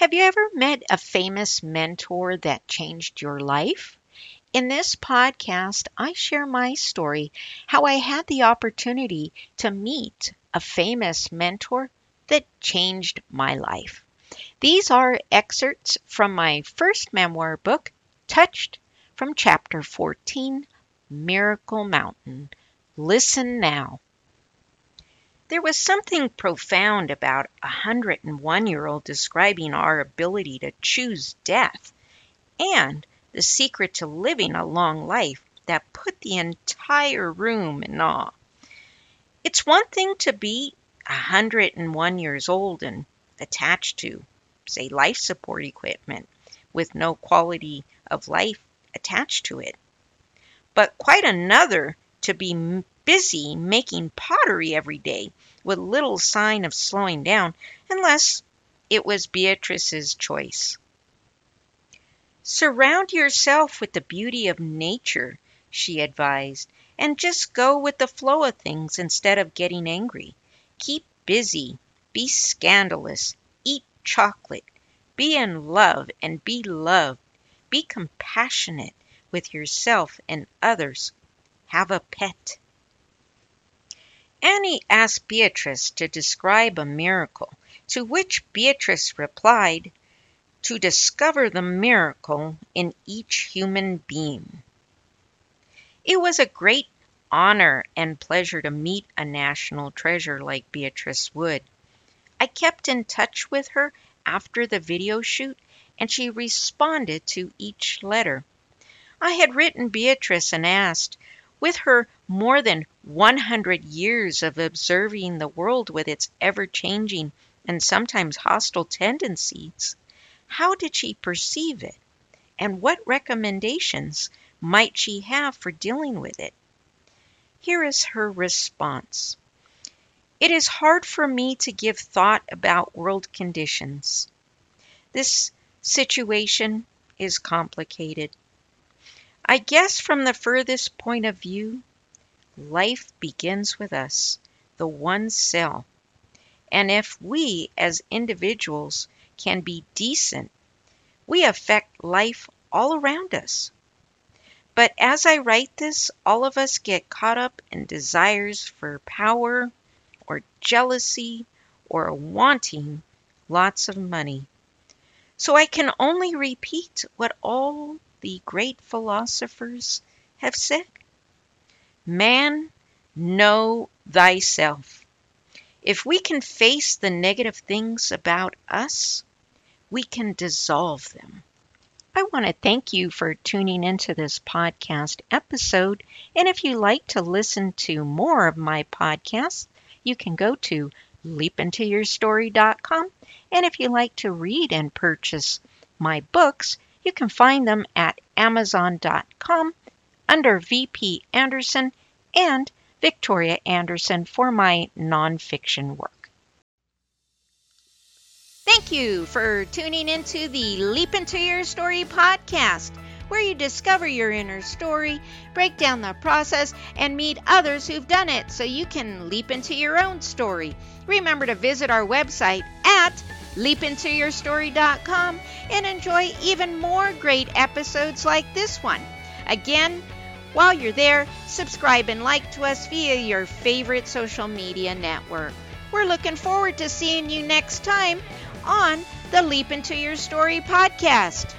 Have you ever met a famous mentor that changed your life? In this podcast, I share my story how I had the opportunity to meet a famous mentor that changed my life. These are excerpts from my first memoir book, Touched, from chapter 14, Miracle Mountain. Listen now. There was something profound about a 101 year old describing our ability to choose death and the secret to living a long life that put the entire room in awe. It's one thing to be a 101 years old and attached to, say, life support equipment with no quality of life attached to it. But quite another to be busy making pottery every day with little sign of slowing down unless it was Beatrice's choice. Surround yourself with the beauty of nature, she advised, and just go with the flow of things instead of getting angry. Keep busy, be scandalous, eat chocolate, be in love and be loved, be compassionate with yourself and others. Have a pet. Annie asked Beatrice to describe a miracle, to which Beatrice replied, To discover the miracle in each human being. It was a great honor and pleasure to meet a national treasure like Beatrice Wood. I kept in touch with her after the video shoot, and she responded to each letter. I had written Beatrice and asked, with her more than 100 years of observing the world with its ever changing and sometimes hostile tendencies, how did she perceive it? And what recommendations might she have for dealing with it? Here is her response It is hard for me to give thought about world conditions. This situation is complicated. I guess from the furthest point of view, life begins with us, the one cell. And if we as individuals can be decent, we affect life all around us. But as I write this, all of us get caught up in desires for power or jealousy or wanting lots of money. So I can only repeat what all the great philosophers have said. Man, know thyself. If we can face the negative things about us, we can dissolve them. I want to thank you for tuning into this podcast episode. And if you like to listen to more of my podcasts, you can go to leapintoyourstory.com. And if you like to read and purchase my books, you can find them at Amazon.com under VP Andersen and Victoria Andersen for my nonfiction work. Thank you for tuning into the Leap Into Your Story podcast, where you discover your inner story, break down the process, and meet others who've done it so you can leap into your own story. Remember to visit our website at leapintoyourstory.com and enjoy even more great episodes like this one. Again, while you're there, subscribe and like to us via your favorite social media network. We're looking forward to seeing you next time on the Leap Into Your Story podcast.